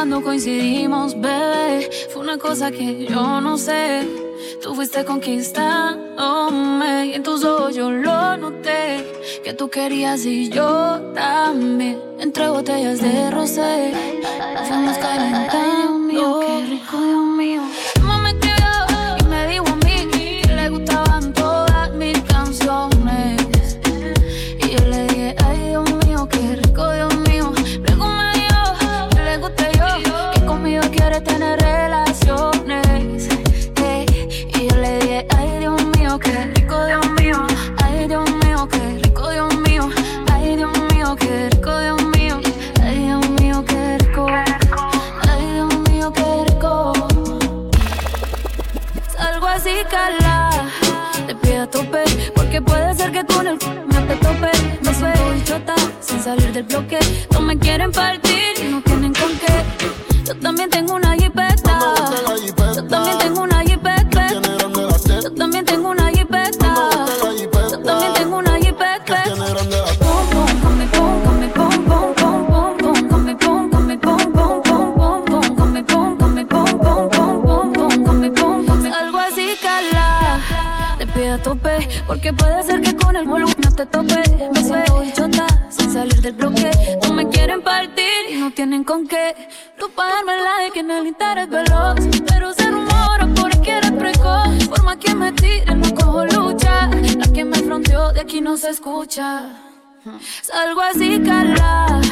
cuando coincidimos, bebé. Fue una cosa que yo no sé. Tú fuiste conquistándome y en tus ojos yo lo noté. Que tú querías y yo también. Entre botellas de rosé, fuimos calentando. Qué rico, Dios mío. Salir tienen con qué. Tú la de que en el interés veloz. Pero se rumora por aquí eres precoz. Forma que me tire, no cojo lucha. La que me fronteó de aquí no se escucha. Salgo así, cala.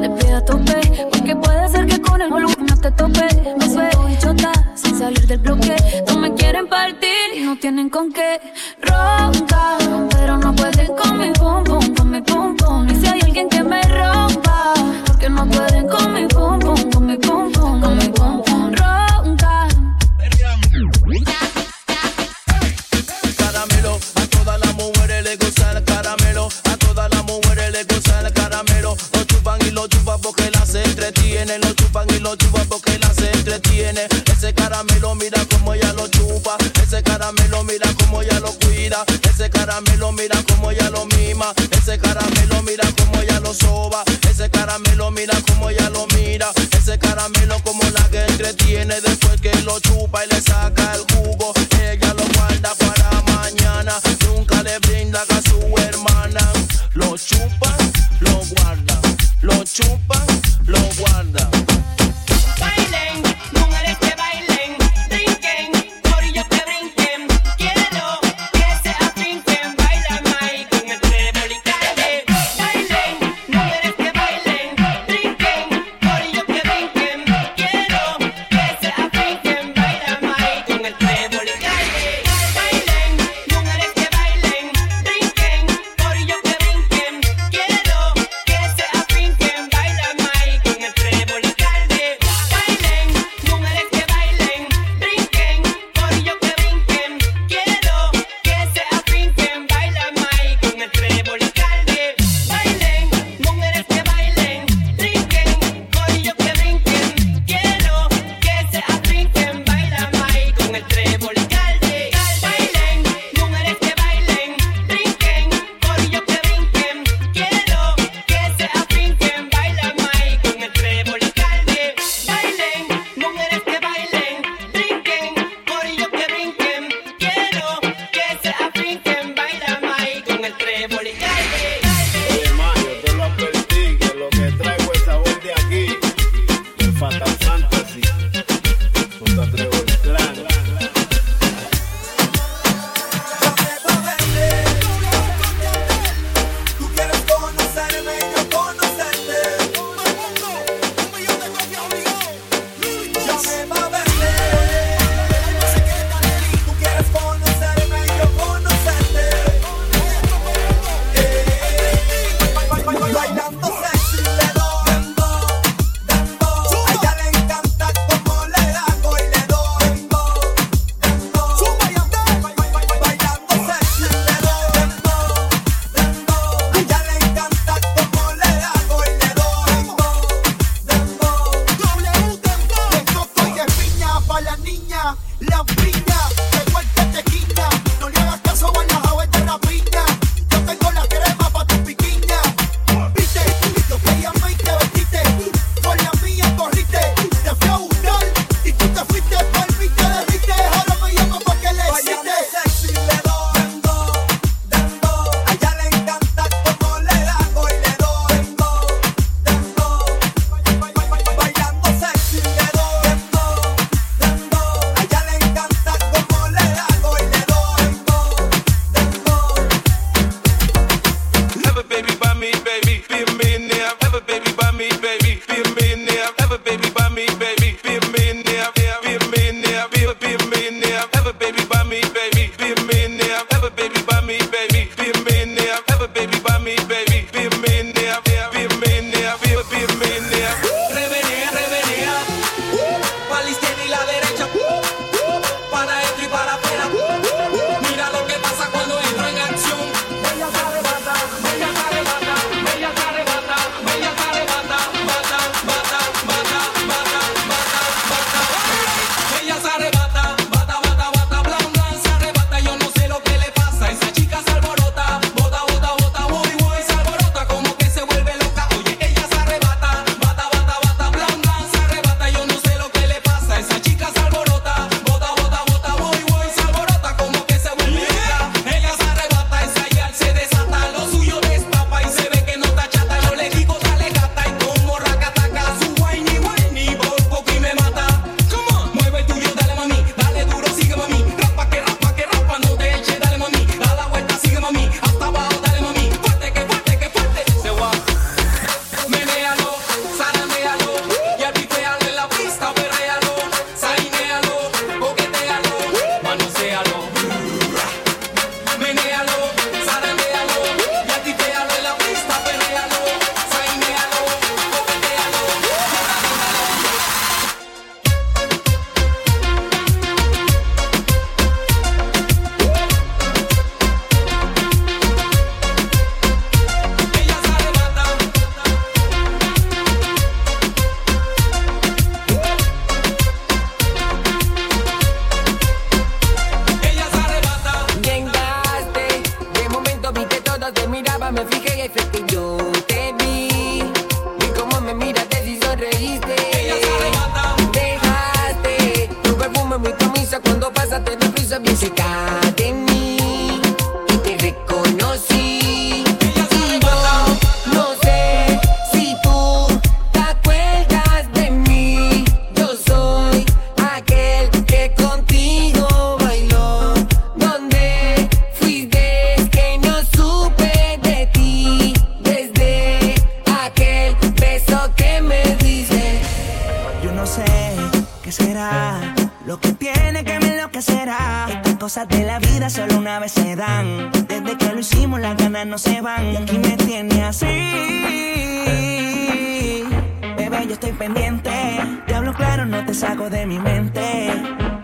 Le pido a tope. Porque puede ser que con el volumen no te tope. Me suelto y chota sin salir del bloque. No me quieren partir y no tienen con qué. Ronca, pero no pueden con mi pum pum, con mi pum pum. Y si hay alguien que me rompa, porque no pueden con mi pum pum, con mi pum pum, con mi pum pum. Ronca. Caramelo, a todas las mujeres les gusta el caramelo, a todas las mujeres les gusta el caramelo. Lo chupan y lo chupan porque las entretiene, lo chupan y lo chupan porque las entretiene. Ese caramelo mira como ella lo cuida, ese caramelo mira como ella lo mima, ese caramelo mira como ella lo soba, ese caramelo mira como ella lo mira, ese caramelo como la que entretiene después que lo chupa y le saca el jugo, ella lo guarda para mañana, nunca le brinda a su hermana, lo chupa, lo guarda, lo chupa, lo guarda.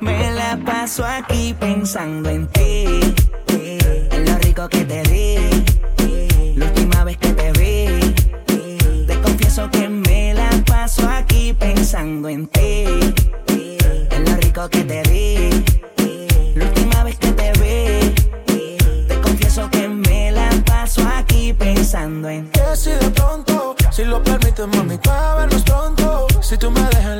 Me la paso aquí pensando en ti. En lo rico que te di. La última vez que te vi. Te confieso que me la paso aquí pensando en ti que te di. La última vez que te vi, te confieso que me la paso aquí pensando en que si de pronto, si lo permites, mami, vernos pronto. Si tú me dejas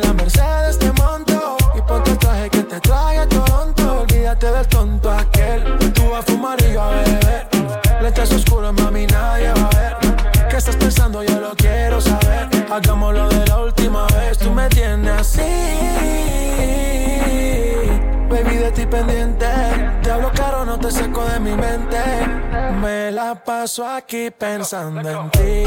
la paso aquí pensando en ti.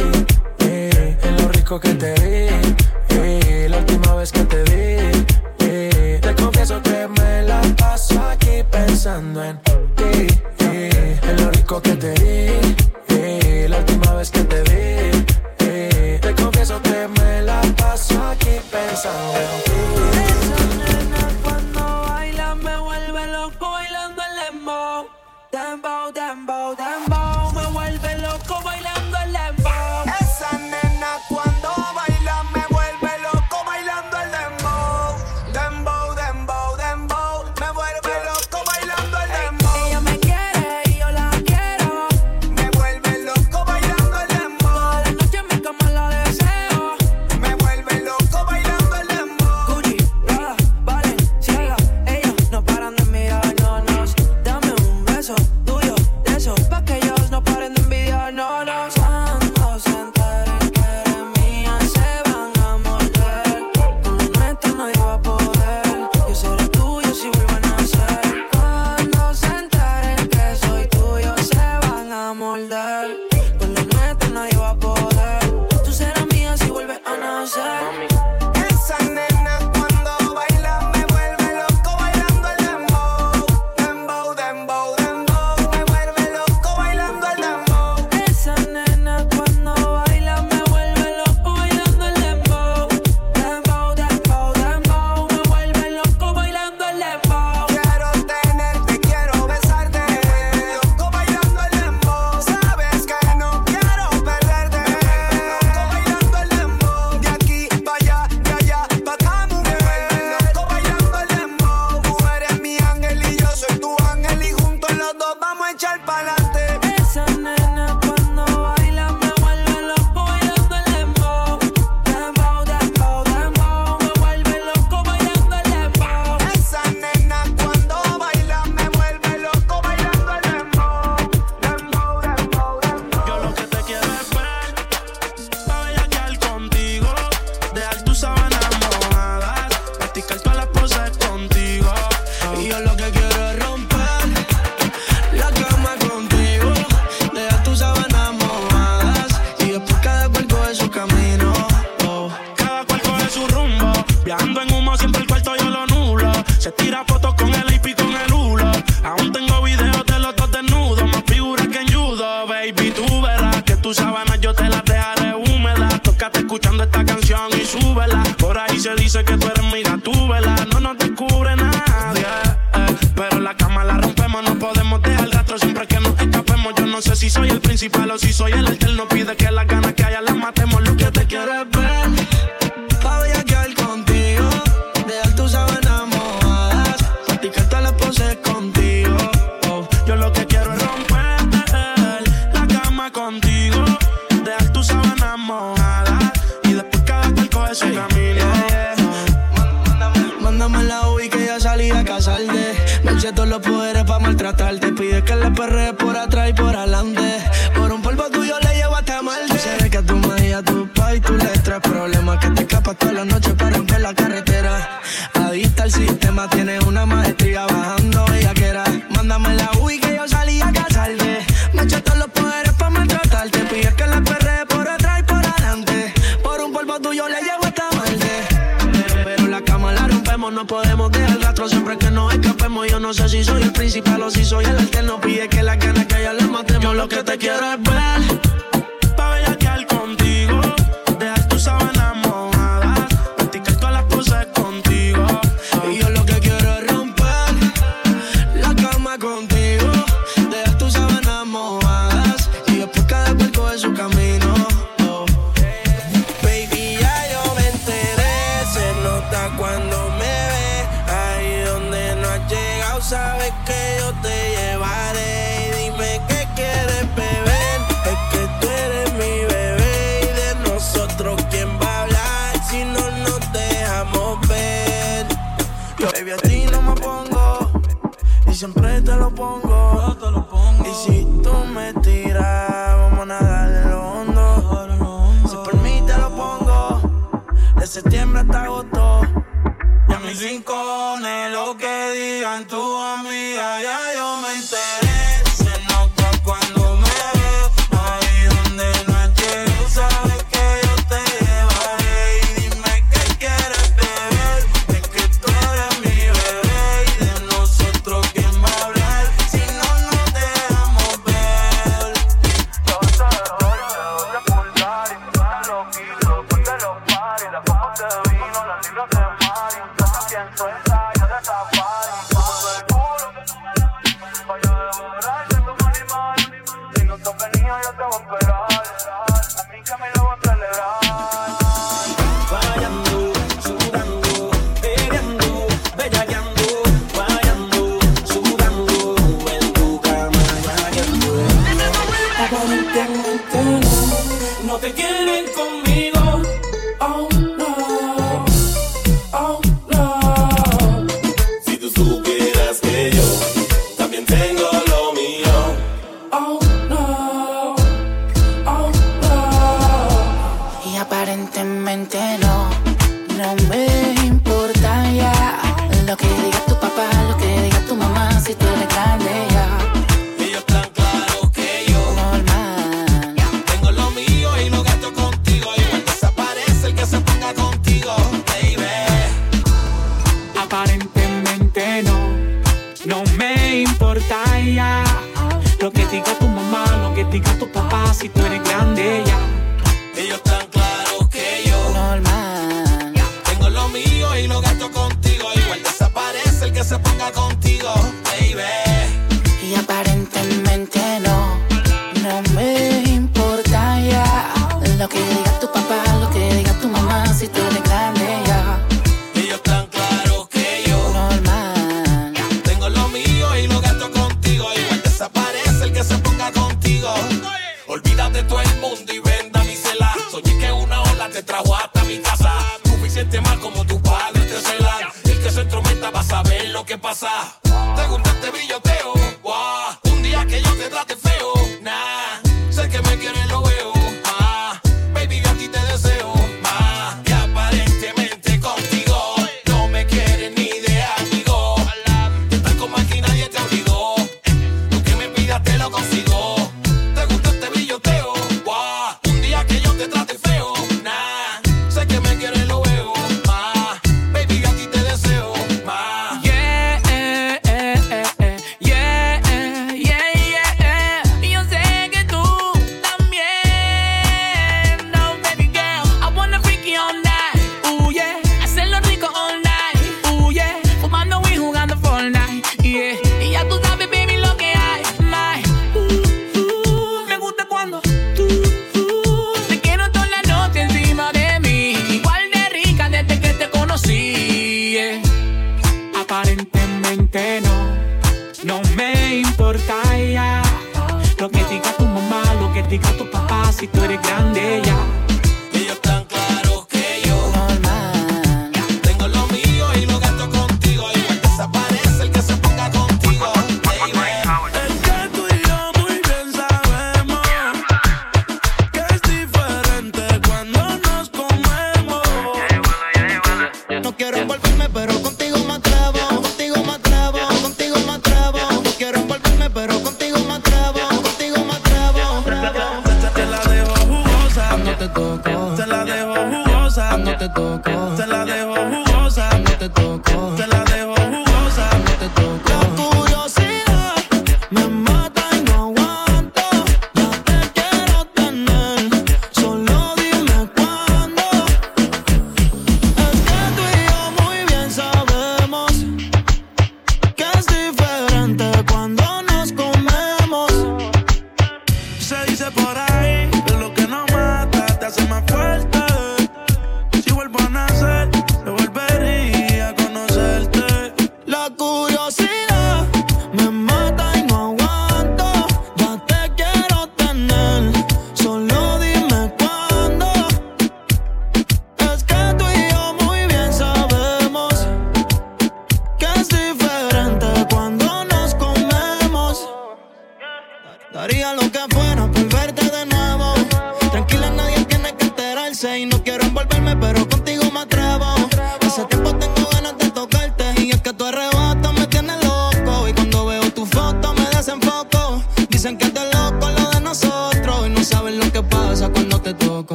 Eh, en lo rico que te vi. Eh, la última vez que te vi. Eh, te confieso que me la paso aquí pensando en ti. en lo rico que te vi. la última vez que te vi. te confieso que me la paso aquí pensando en ti. palos si soy el alterno. Pide que las ganas que haya las matemos. Lo que te quieres ver, pa' quedar contigo. Dejar tus sábanas enamoradas, practicarte las poses contigo. Oh, yo lo que quiero es romper la cama contigo. Dejar tus sábanas mojadas y después cada cual coge su camino. Yeah, yeah. Mándame la UI que ya salí a casarte. No todos los poderes para maltratarte. Pide que le perre por atrás y por adelante que te escapas todas las noches para romper la carretera. Adicta al sistema, tienes una maestría bajando bellaquera. Mándame la UI que yo salí a casarte. Me eché todos los poderes para maltratarte. Pides que la perre por atrás y por adelante. Por un polvo tuyo le llevo esta malde. Pero la cama la rompemos, no podemos dejar El rastro siempre que nos escapemos. Yo no sé si soy el principal o si soy el alterno. Pide que la ganas que ya le matemos. Yo lo que te quiero es ver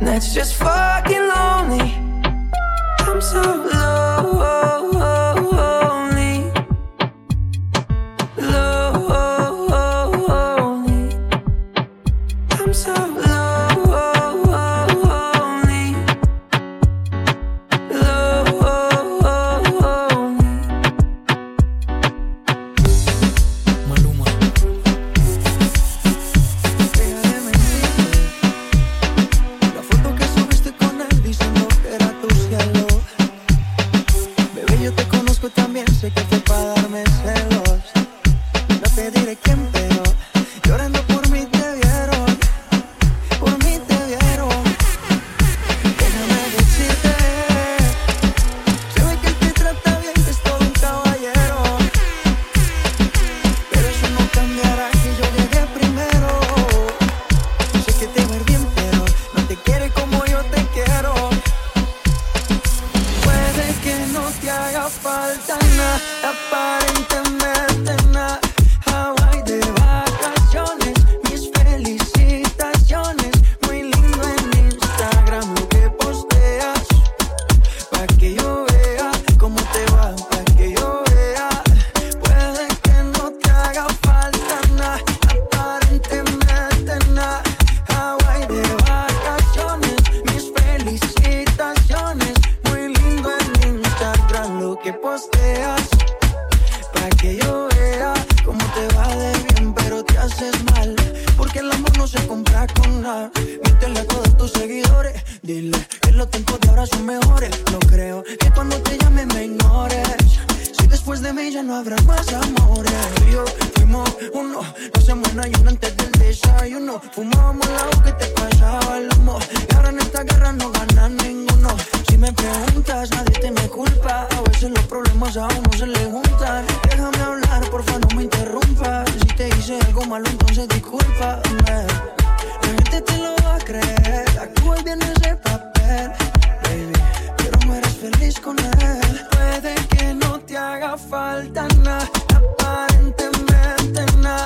That's just fucking lonely. I'm so. para a todos tus seguidores. Dile que los tiempos de ahora son mejores. No creo que cuando te llame me ignores. Si después de mí ya no habrá más amores. Yo fuimos uno. No hacemos un ayuno antes del desayuno. Fumábamos la agua que te pasaba el humo. Y ahora en esta guerra no gana ninguno. Si me preguntas, nadie te me culpa. A veces los problemas a uno se le juntan. Déjame hablar, porfa, no me interrumpas. Si te hice algo malo, entonces discúlpame. La gente te lo va a creer. Actúa y viene ese papel. Baby, pero no eres feliz con él. Puede que no te haga falta nada. Aparentemente nada.